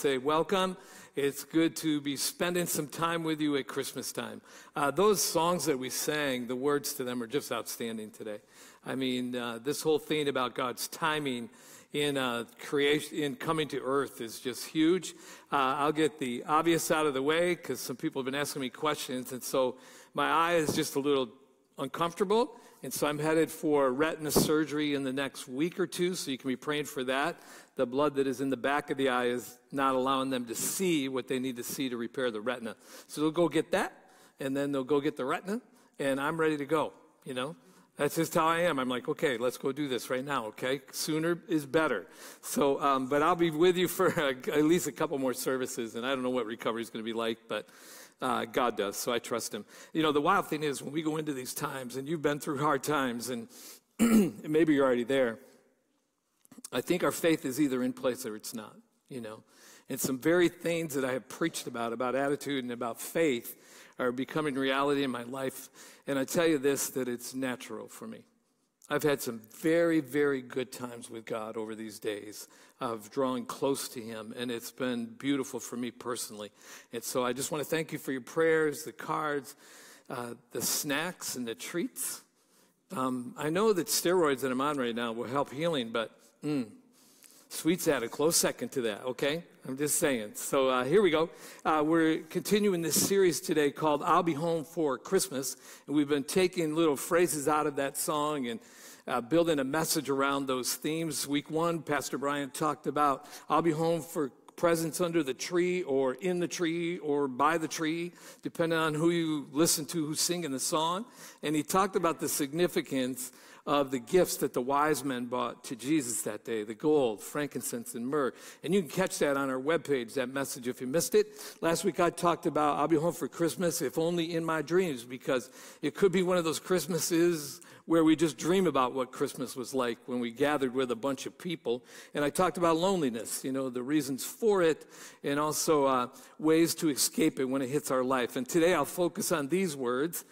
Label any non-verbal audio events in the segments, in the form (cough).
say welcome. It's good to be spending some time with you at Christmas time. Uh, those songs that we sang, the words to them are just outstanding today. I mean, uh, this whole thing about God's timing in uh, creation, in coming to earth is just huge. Uh, I'll get the obvious out of the way because some people have been asking me questions, and so my eye is just a little uncomfortable. And so I'm headed for retina surgery in the next week or two, so you can be praying for that. The blood that is in the back of the eye is not allowing them to see what they need to see to repair the retina. So they'll go get that, and then they'll go get the retina, and I'm ready to go, you know? That's just how I am. I'm like, okay, let's go do this right now, okay? Sooner is better. So, um, but I'll be with you for (laughs) at least a couple more services, and I don't know what recovery is going to be like, but uh, God does, so I trust Him. You know, the wild thing is when we go into these times, and you've been through hard times, (clears throat) and maybe you're already there, I think our faith is either in place or it's not, you know. And some very things that I have preached about, about attitude and about faith, are becoming reality in my life. And I tell you this that it's natural for me. I've had some very, very good times with God over these days of drawing close to Him, and it's been beautiful for me personally. And so I just want to thank you for your prayers, the cards, uh, the snacks, and the treats. Um, I know that steroids that I'm on right now will help healing, but mm, sweets add a close second to that, okay? I'm just saying. So uh, here we go. Uh, we're continuing this series today called I'll Be Home for Christmas. And we've been taking little phrases out of that song and uh, building a message around those themes. Week one, Pastor Brian talked about I'll be home for presents under the tree or in the tree or by the tree, depending on who you listen to who's singing the song. And he talked about the significance of the gifts that the wise men brought to Jesus that day the gold, frankincense, and myrrh. And you can catch that on our webpage, that message, if you missed it. Last week I talked about I'll be home for Christmas, if only in my dreams, because it could be one of those Christmases where we just dream about what Christmas was like when we gathered with a bunch of people. And I talked about loneliness, you know, the reasons for it, and also uh, ways to escape it when it hits our life. And today I'll focus on these words.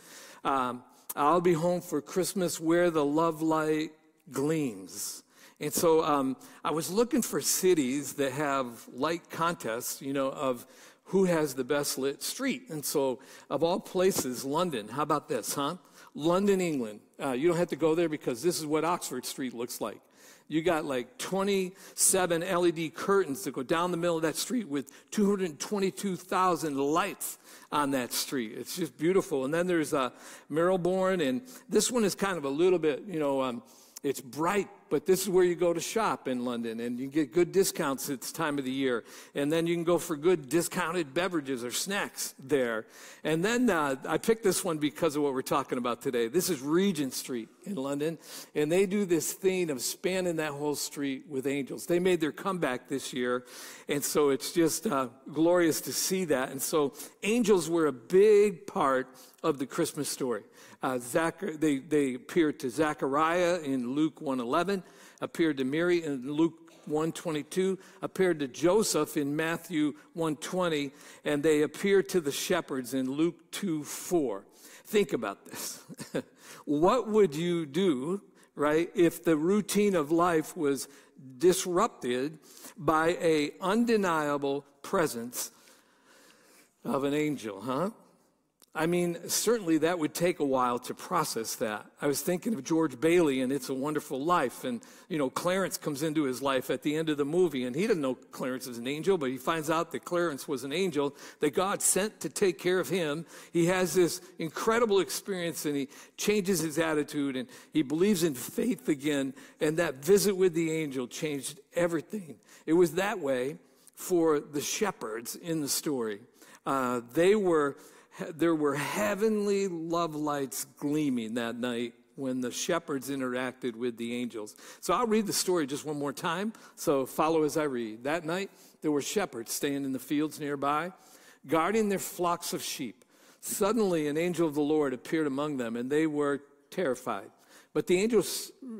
Um, I'll be home for Christmas where the love light gleams. And so um, I was looking for cities that have light contests, you know, of who has the best lit street. And so, of all places, London. How about this, huh? London, England. Uh, you don't have to go there because this is what Oxford Street looks like. You got like 27 LED curtains that go down the middle of that street with 222,000 lights on that street. It's just beautiful. And then there's uh, Marylebone, and this one is kind of a little bit, you know, um, it's bright, but this is where you go to shop in London, and you get good discounts at this time of the year. And then you can go for good discounted beverages or snacks there. And then uh, I picked this one because of what we're talking about today. This is Regent Street in London, and they do this thing of spanning that whole street with angels. They made their comeback this year, and so it's just uh, glorious to see that. And so angels were a big part of the Christmas story. Uh, Zach, they, they appeared to Zechariah in Luke 1.11, appeared to Mary in Luke 122, appeared to Joseph in Matthew 120, and they appeared to the shepherds in Luke 2 4. Think about this. (laughs) what would you do, right, if the routine of life was disrupted by a undeniable presence of an angel, huh? I mean, certainly that would take a while to process that. I was thinking of George Bailey and It's a Wonderful Life. And, you know, Clarence comes into his life at the end of the movie, and he didn't know Clarence was an angel, but he finds out that Clarence was an angel that God sent to take care of him. He has this incredible experience, and he changes his attitude, and he believes in faith again. And that visit with the angel changed everything. It was that way for the shepherds in the story. Uh, they were there were heavenly love lights gleaming that night when the shepherds interacted with the angels. So I'll read the story just one more time. So follow as I read. That night, there were shepherds staying in the fields nearby, guarding their flocks of sheep. Suddenly, an angel of the Lord appeared among them, and they were terrified. But the angel,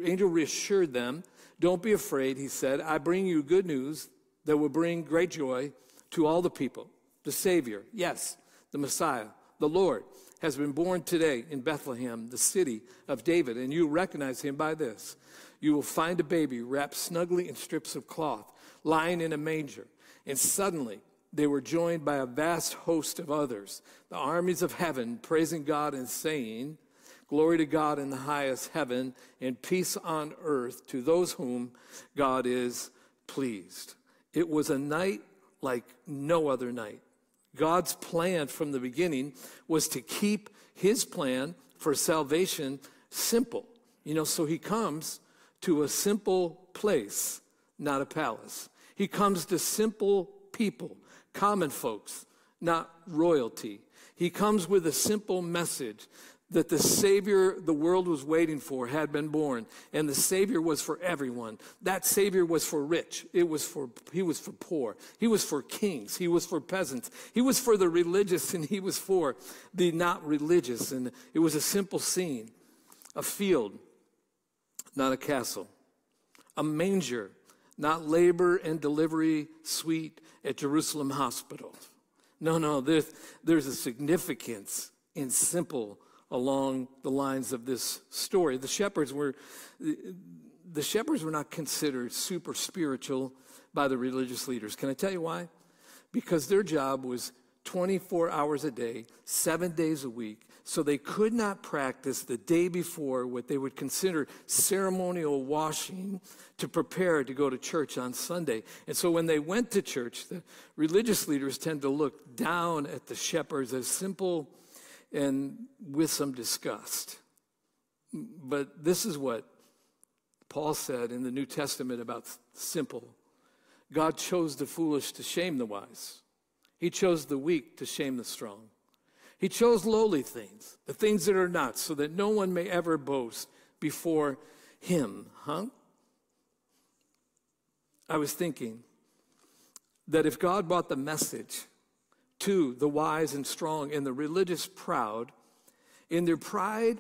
angel reassured them. Don't be afraid, he said. I bring you good news that will bring great joy to all the people. The Savior, yes, the Messiah, the Lord, has been born today in Bethlehem, the city of David, and you recognize him by this. You will find a baby wrapped snugly in strips of cloth, lying in a manger. And suddenly, they were joined by a vast host of others, the armies of heaven, praising God and saying, Glory to God in the highest heaven, and peace on earth to those whom God is pleased. It was a night like no other night. God's plan from the beginning was to keep his plan for salvation simple. You know, so he comes to a simple place, not a palace. He comes to simple people, common folks, not royalty. He comes with a simple message that the Savior the world was waiting for had been born, and the Savior was for everyone. That Savior was for rich. It was for he was for poor. He was for kings. He was for peasants. He was for the religious, and he was for the not religious. And it was a simple scene: a field, not a castle, a manger, not labor and delivery suite at Jerusalem Hospital. No, no, there's, there's a significance in simple along the lines of this story. The shepherds were the shepherds were not considered super spiritual by the religious leaders. Can I tell you why? Because their job was 24 hours a day, 7 days a week. So they could not practice the day before what they would consider ceremonial washing to prepare to go to church on Sunday. And so when they went to church, the religious leaders tend to look down at the shepherds as simple and with some disgust. But this is what Paul said in the New Testament about simple. God chose the foolish to shame the wise. He chose the weak to shame the strong. He chose lowly things, the things that are not, so that no one may ever boast before him. Huh? I was thinking that if God brought the message to the wise and strong and the religious proud, in their pride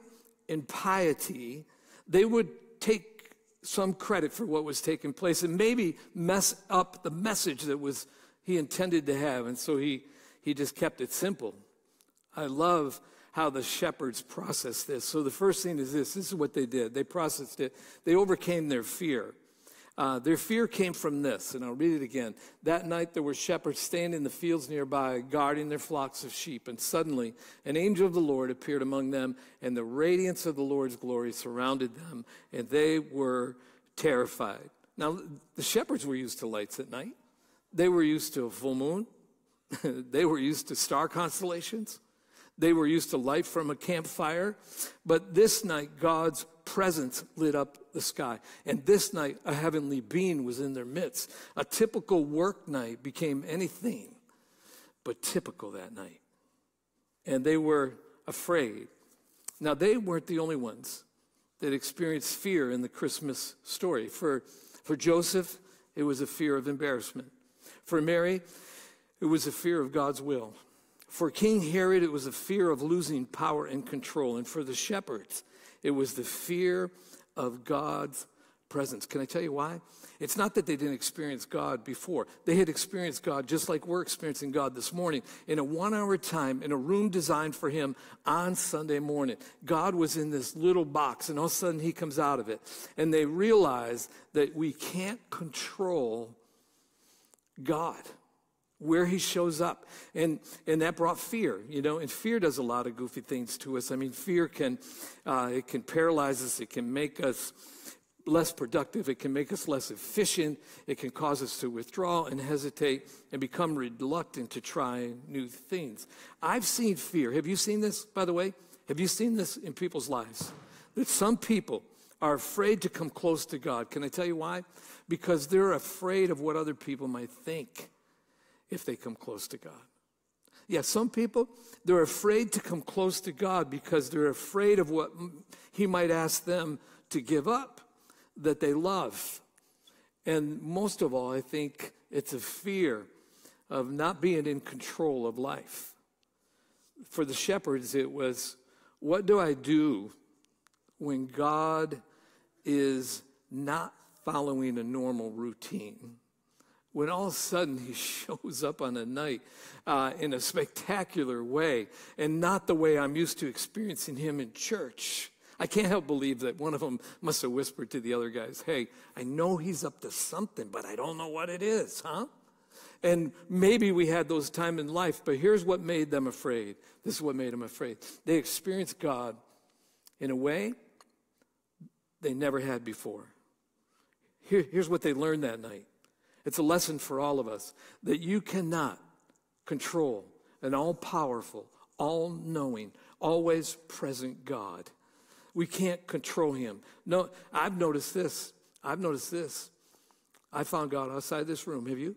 and piety, they would take some credit for what was taking place and maybe mess up the message that was he intended to have. And so he, he just kept it simple. I love how the shepherds processed this. So the first thing is this this is what they did. They processed it, they overcame their fear. Uh, their fear came from this, and I'll read it again. That night there were shepherds standing in the fields nearby, guarding their flocks of sheep. And suddenly an angel of the Lord appeared among them, and the radiance of the Lord's glory surrounded them, and they were terrified. Now, the shepherds were used to lights at night, they were used to a full moon, (laughs) they were used to star constellations. They were used to light from a campfire. But this night, God's presence lit up the sky. And this night, a heavenly being was in their midst. A typical work night became anything but typical that night. And they were afraid. Now, they weren't the only ones that experienced fear in the Christmas story. For, for Joseph, it was a fear of embarrassment. For Mary, it was a fear of God's will. For King Herod, it was a fear of losing power and control. And for the shepherds, it was the fear of God's presence. Can I tell you why? It's not that they didn't experience God before. They had experienced God just like we're experiencing God this morning in a one hour time in a room designed for Him on Sunday morning. God was in this little box, and all of a sudden He comes out of it. And they realize that we can't control God where he shows up. And and that brought fear you know and fear does a lot of goofy things to us. I mean fear can uh, it can paralyze us it can make us less productive it can make us less efficient it can cause us to withdraw and hesitate and become reluctant to try new things. I've seen fear. Have you seen this by the way? Have you seen this in people's lives? That some people are afraid to come close to god. Can i tell you why? Because they're afraid of what other people might think if they come close to God. Yeah, some people, they're afraid to come close to God because they're afraid of what He might ask them to give up that they love. And most of all, I think it's a fear of not being in control of life. For the shepherds, it was what do I do when God is not following a normal routine? When all of a sudden he (laughs) shows up on a night uh, in a spectacular way and not the way I'm used to experiencing him in church. I can't help believe that one of them must have whispered to the other guys, Hey, I know he's up to something, but I don't know what it is, huh? And maybe we had those times in life, but here's what made them afraid. This is what made them afraid. They experienced God in a way they never had before. Here, here's what they learned that night it's a lesson for all of us that you cannot control an all powerful, all knowing, always present God. We can't control him. No, I've noticed this. I've noticed this. I found God outside this room. Have you?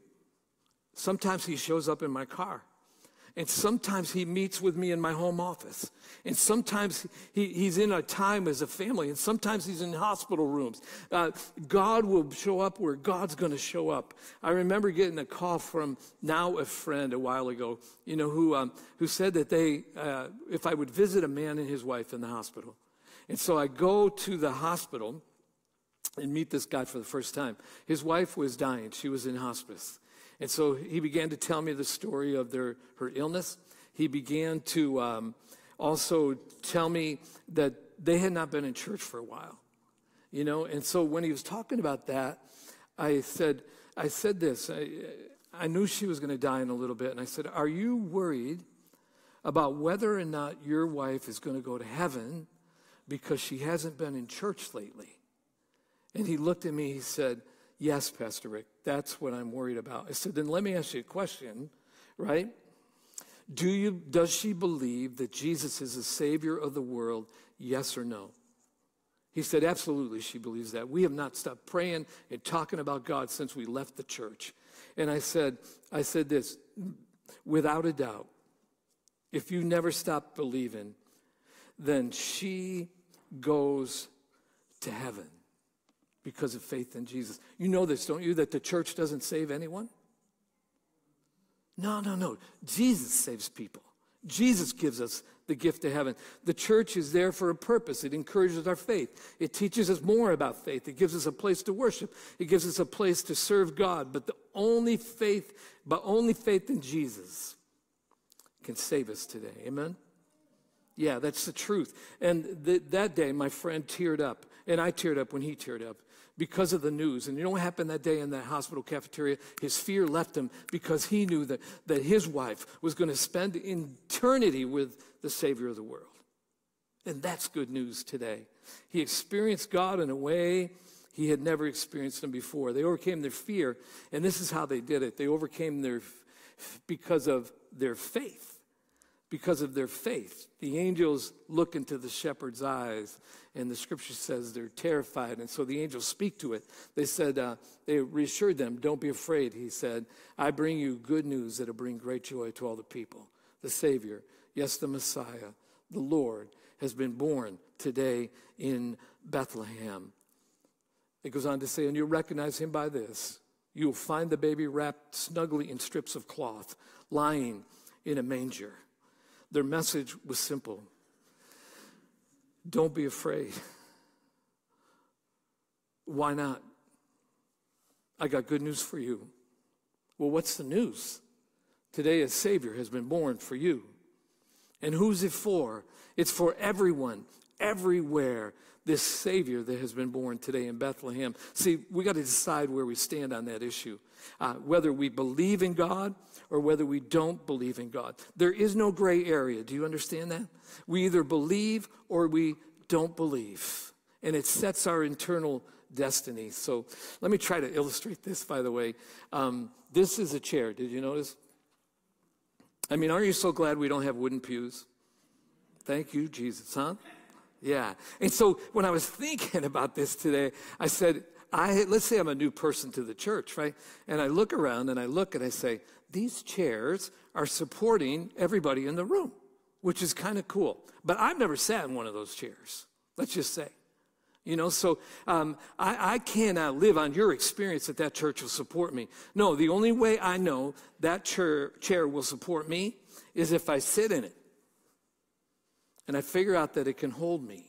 Sometimes he shows up in my car. And sometimes he meets with me in my home office. And sometimes he, he's in a time as a family. And sometimes he's in hospital rooms. Uh, God will show up where God's going to show up. I remember getting a call from now a friend a while ago, you know, who, um, who said that they, uh, if I would visit a man and his wife in the hospital. And so I go to the hospital and meet this guy for the first time. His wife was dying, she was in hospice. And so he began to tell me the story of their, her illness. He began to um, also tell me that they had not been in church for a while, you know. And so when he was talking about that, I said, I said this. I, I knew she was going to die in a little bit, and I said, "Are you worried about whether or not your wife is going to go to heaven because she hasn't been in church lately?" And he looked at me. He said, Yes, Pastor Rick, that's what I'm worried about. I said, then let me ask you a question, right? Do you, does she believe that Jesus is the Savior of the world? Yes or no? He said, absolutely, she believes that. We have not stopped praying and talking about God since we left the church. And I said, I said this, without a doubt, if you never stop believing, then she goes to heaven because of faith in Jesus. You know this, don't you, that the church doesn't save anyone? No, no, no. Jesus saves people. Jesus gives us the gift of heaven. The church is there for a purpose. It encourages our faith. It teaches us more about faith. It gives us a place to worship. It gives us a place to serve God. But the only faith, but only faith in Jesus can save us today. Amen? Yeah, that's the truth. And th- that day, my friend teared up. And I teared up when he teared up because of the news. And you know what happened that day in that hospital cafeteria? His fear left him because he knew that, that his wife was going to spend eternity with the Savior of the world. And that's good news today. He experienced God in a way he had never experienced him before. They overcame their fear, and this is how they did it. They overcame their because of their faith because of their faith. The angels look into the shepherd's eyes, and the scripture says they're terrified. And so the angels speak to it. They said, uh, they reassured them, Don't be afraid. He said, I bring you good news that'll bring great joy to all the people. The Savior, yes, the Messiah, the Lord, has been born today in Bethlehem. It goes on to say, And you'll recognize him by this. You'll find the baby wrapped snugly in strips of cloth, lying in a manger. Their message was simple don't be afraid. Why not? I got good news for you. Well, what's the news? Today, a Savior has been born for you. And who's it for? It's for everyone, everywhere, this Savior that has been born today in Bethlehem. See, we got to decide where we stand on that issue. Uh, whether we believe in God or whether we don't believe in God. There is no gray area. Do you understand that? We either believe or we don't believe. And it sets our internal destiny. So let me try to illustrate this, by the way. Um, this is a chair. Did you notice? I mean, aren't you so glad we don't have wooden pews? Thank you, Jesus, huh? Yeah. And so when I was thinking about this today, I said, I, let's say I'm a new person to the church, right? And I look around and I look and I say, these chairs are supporting everybody in the room, which is kind of cool. But I've never sat in one of those chairs, let's just say. You know, so um, I, I cannot live on your experience that that church will support me. No, the only way I know that chair, chair will support me is if I sit in it and I figure out that it can hold me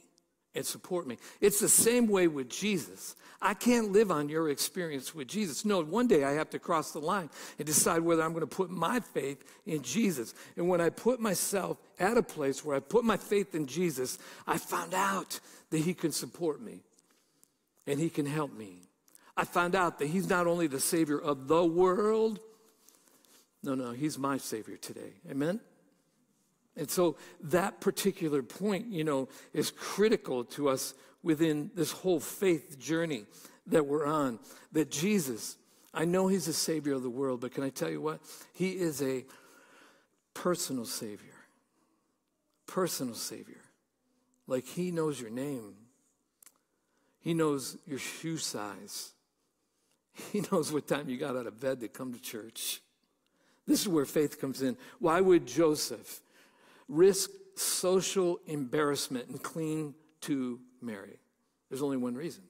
and support me. It's the same way with Jesus. I can't live on your experience with Jesus. No, one day I have to cross the line and decide whether I'm going to put my faith in Jesus. And when I put myself at a place where I put my faith in Jesus, I found out that He can support me and He can help me. I found out that He's not only the Savior of the world, No, no, he's my Savior today. Amen? And so that particular point, you know, is critical to us within this whole faith journey that we're on. That Jesus, I know he's a Savior of the world, but can I tell you what? He is a personal Savior. Personal Savior. Like he knows your name, he knows your shoe size, he (laughs) knows what time you got out of bed to come to church. This is where faith comes in. Why would Joseph risk social embarrassment and cling to Mary? There's only one reason.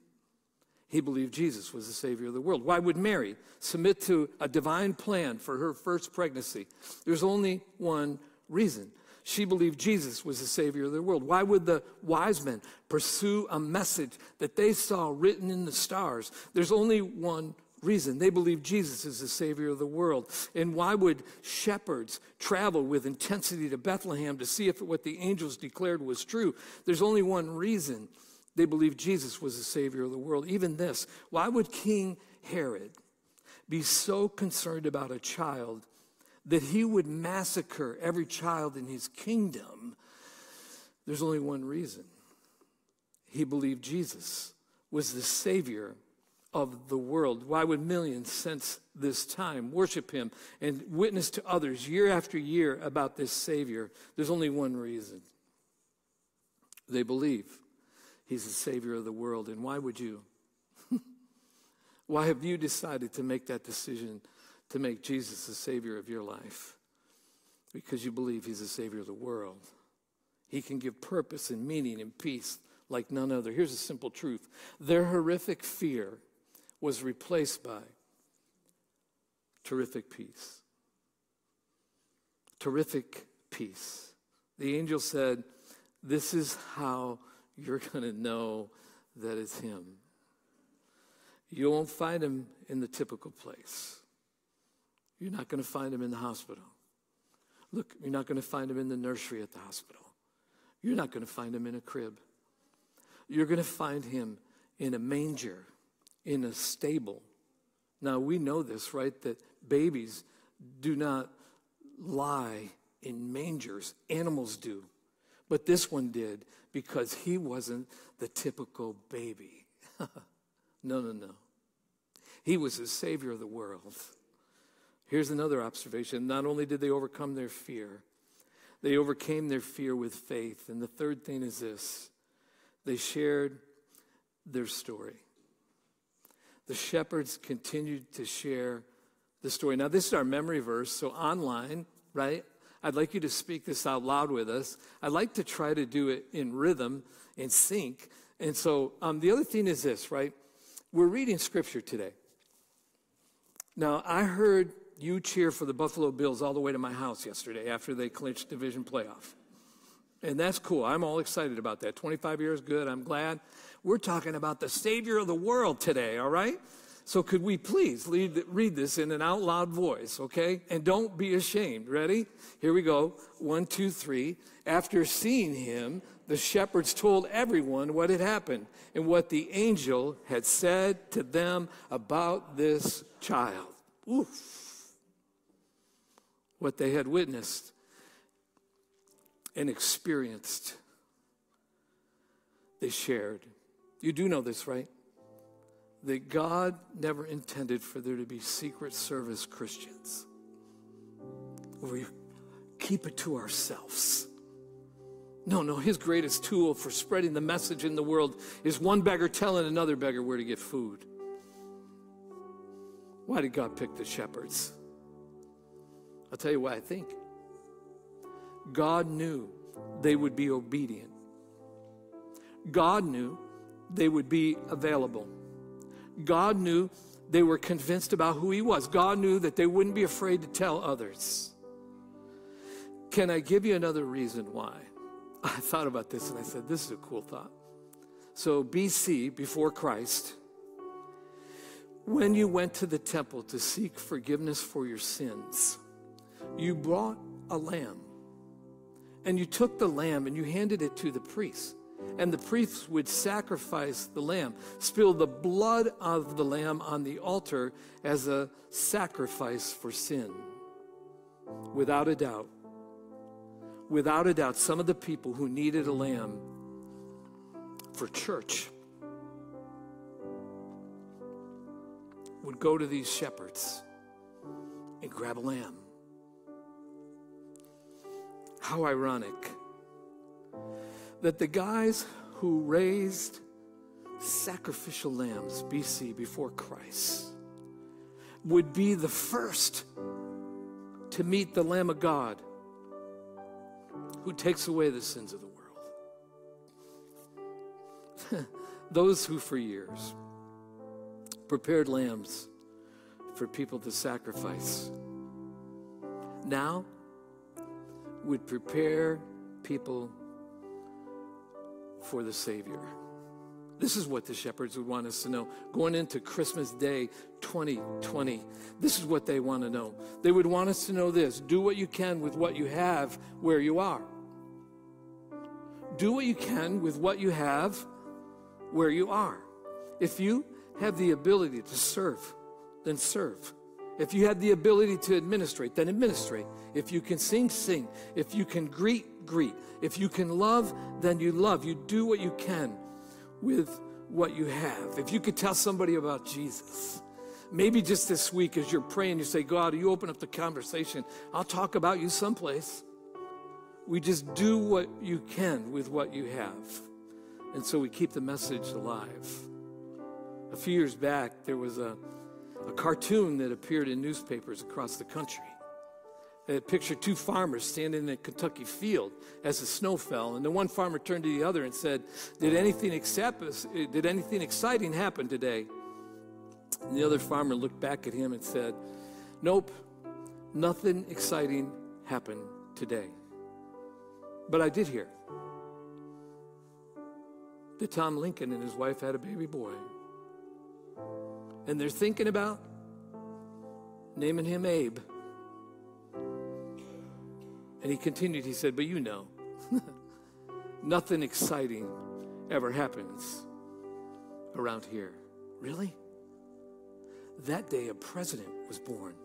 He believed Jesus was the Savior of the world. Why would Mary submit to a divine plan for her first pregnancy? There's only one reason. She believed Jesus was the Savior of the world. Why would the wise men pursue a message that they saw written in the stars? There's only one reason. They believe Jesus is the Savior of the world. And why would shepherds travel with intensity to Bethlehem to see if what the angels declared was true? There's only one reason. They believe Jesus was the Savior of the world. Even this why would King Herod be so concerned about a child that he would massacre every child in his kingdom? There's only one reason. He believed Jesus was the Savior of the world. Why would millions since this time worship him and witness to others year after year about this Savior? There's only one reason. They believe he's the Savior of the world. And why would you? (laughs) why have you decided to make that decision to make Jesus the Savior of your life? Because you believe he's the Savior of the world. He can give purpose and meaning and peace like none other. Here's a simple truth their horrific fear was replaced by terrific peace. Terrific peace. The angel said, This is how you're (laughs) going to know that it's him. You won't find him in the typical place. You're not going to find him in the hospital. Look, you're not going to find him in the nursery at the hospital. You're not going to find him in a crib. You're going to find him in a manger in a stable. Now, we know this, right? That babies do not lie in mangers, animals do. But this one did because he wasn't the typical baby. (laughs) no, no, no. He was the Savior of the world. Here's another observation. Not only did they overcome their fear, they overcame their fear with faith. And the third thing is this they shared their story the shepherds continued to share the story. Now, this is our memory verse, so online, right? I'd like you to speak this out loud with us. I'd like to try to do it in rhythm, in sync. And so um, the other thing is this, right? We're reading scripture today. Now, I heard you cheer for the Buffalo Bills all the way to my house yesterday after they clinched division playoff. And that's cool. I'm all excited about that. 25 years, good. I'm glad. We're talking about the Savior of the world today, all right? So, could we please read, read this in an out loud voice, okay? And don't be ashamed. Ready? Here we go. One, two, three. After seeing him, the shepherds told everyone what had happened and what the angel had said to them about this child. Oof. What they had witnessed and experienced, they shared. You do know this, right? That God never intended for there to be secret service Christians. We keep it to ourselves. No, no, his greatest tool for spreading the message in the world is one beggar telling another beggar where to get food. Why did God pick the shepherds? I'll tell you why I think. God knew they would be obedient. God knew they would be available. God knew they were convinced about who He was. God knew that they wouldn't be afraid to tell others. Can I give you another reason why? (laughs) I thought about this and I said, this is a cool thought. So, BC, before Christ, when you went to the temple to seek forgiveness for your sins, you brought a lamb. And you took the lamb and you handed it to the priests. and the priests would sacrifice the lamb, spill the blood of the lamb on the altar as a sacrifice for sin. without a doubt, without a doubt, some of the people who needed a lamb for church would go to these shepherds and grab a lamb. How ironic that the guys who raised sacrificial lambs BC before Christ would be the first to meet the Lamb of God who takes away the sins of the world. (laughs) Those who for years prepared lambs for people to sacrifice now would prepare people for the Savior. This is what the shepherds would want us to know. Going into Christmas Day 2020, this is what they want to know. They would want us to know this do what you can with what you have where you are. Do what you can with what you have where you are. If you have the ability to serve, then serve. If you have the ability to administrate, then administrate. If you can sing, sing. If you can greet, greet. If you can love, then you love. You do what you can with what you have. If you could tell somebody about Jesus, maybe just this week as you're praying, you say, God, you open up the conversation. I'll talk about you someplace. We just do what you can with what you have. And so we keep the message alive. A few years back, there was a, a cartoon that appeared in newspapers across the country. It pictured two farmers standing in a Kentucky field as the snow fell, and the one farmer turned to the other and said, "Did anything except, did anything exciting happen today?" And the other farmer looked back at him and said, "Nope, nothing exciting happened today. But I did hear that Tom Lincoln and his wife had a baby boy, and they're thinking about naming him Abe." And he continued, he said, But you know, (laughs) nothing exciting ever happens around here. Really? That day, a president was born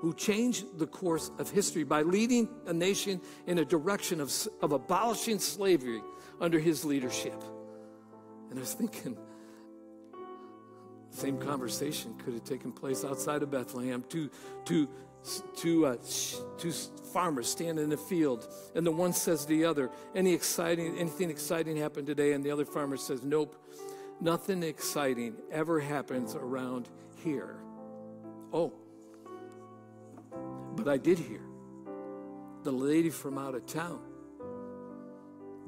who changed the course of history by leading a nation in a direction of, of abolishing slavery under his leadership. And I was thinking, same conversation could have taken place outside of Bethlehem. Two, two, two, uh, two farmers standing in the field, and the one says to the other, "Any exciting, anything exciting happened today?" And the other farmer says, "Nope, nothing exciting ever happens around here." Oh, but I did hear the lady from out of town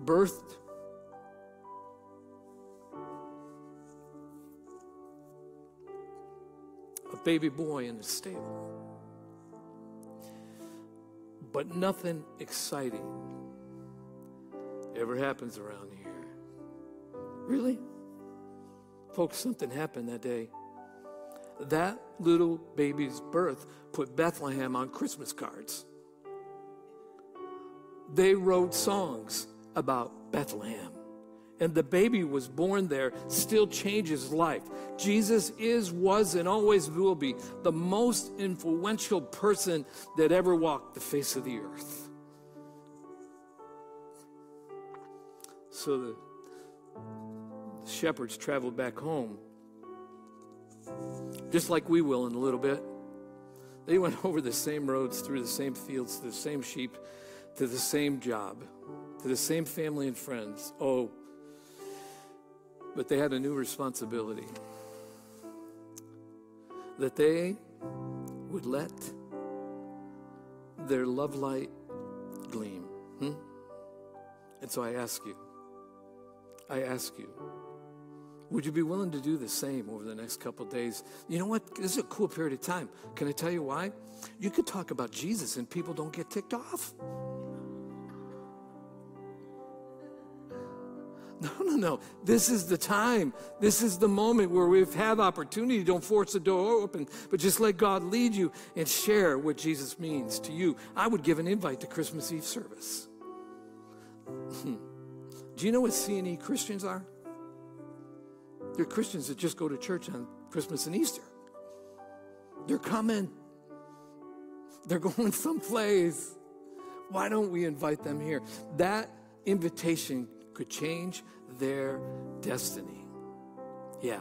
birthed baby boy in the stable but nothing exciting ever happens around here. Really? Folks, something happened that day. That little baby's birth put Bethlehem on Christmas cards. They wrote songs about Bethlehem and the baby was born there still changes life. Jesus is, was, and always will be the most influential person that ever walked the face of the earth. So the shepherds traveled back home, just like we will in a little bit. They went (laughs) over the same roads, through the same fields, to the same sheep, to the same job, to the same family and friends. Oh, but they had a new responsibility that they would let their love light gleam. Hmm? And so I ask you, I ask you, would you be willing to do the same over the next couple days? You know what? This is a cool period of time. Can I tell you why? You could talk about Jesus and people don't get ticked off. No, no, no. This is the time. This is the moment where we have opportunity. Don't force the door open, but just let God lead you and share what Jesus means to you. I would give an invite to Christmas Eve service. Hmm. Do you know what C&E Christians are? They're Christians that just go to church on Christmas and Easter. They're coming. They're (laughs) going someplace. Why don't we invite them here? That invitation could change their destiny. Yeah.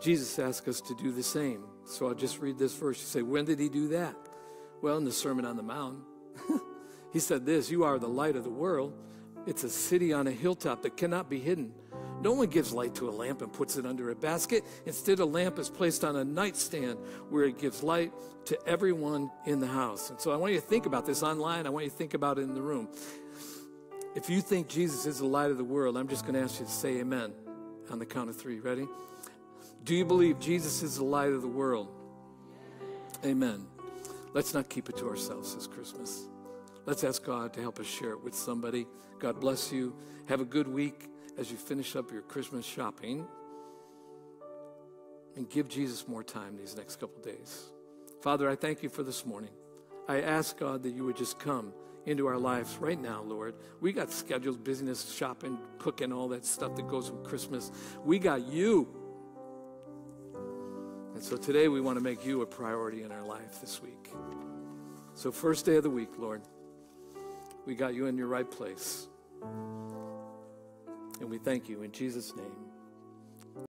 Jesus asked us to do the same. So I'll just read this verse. You say, When did he do that? Well, in the Sermon on the Mount. (laughs) he said this You are the light of the world. It's a city on a hilltop that cannot be hidden. No one gives light to a lamp and puts it under a basket. Instead, a lamp is placed on a nightstand where it gives light to everyone in the house. And so I want you to think about this online. I want you to think about it in the room. If you think Jesus is the light of the world, I'm just going to ask you to say amen on the count of three. Ready? Do you believe Jesus is the light of the world? Amen. Let's not keep it to ourselves this Christmas. Let's ask God to help us share it with somebody. God bless you. Have a good week as you finish up your Christmas shopping. And give Jesus more time these next couple days. Father, I thank you for this morning. I ask God that you would just come into our lives right now, Lord. We got scheduled business, shopping, cooking, all that stuff that goes with Christmas. We got you. And so today we want to make you a priority in our life this week. So, first day of the week, Lord, we got you in your right place. And we thank you in Jesus' name.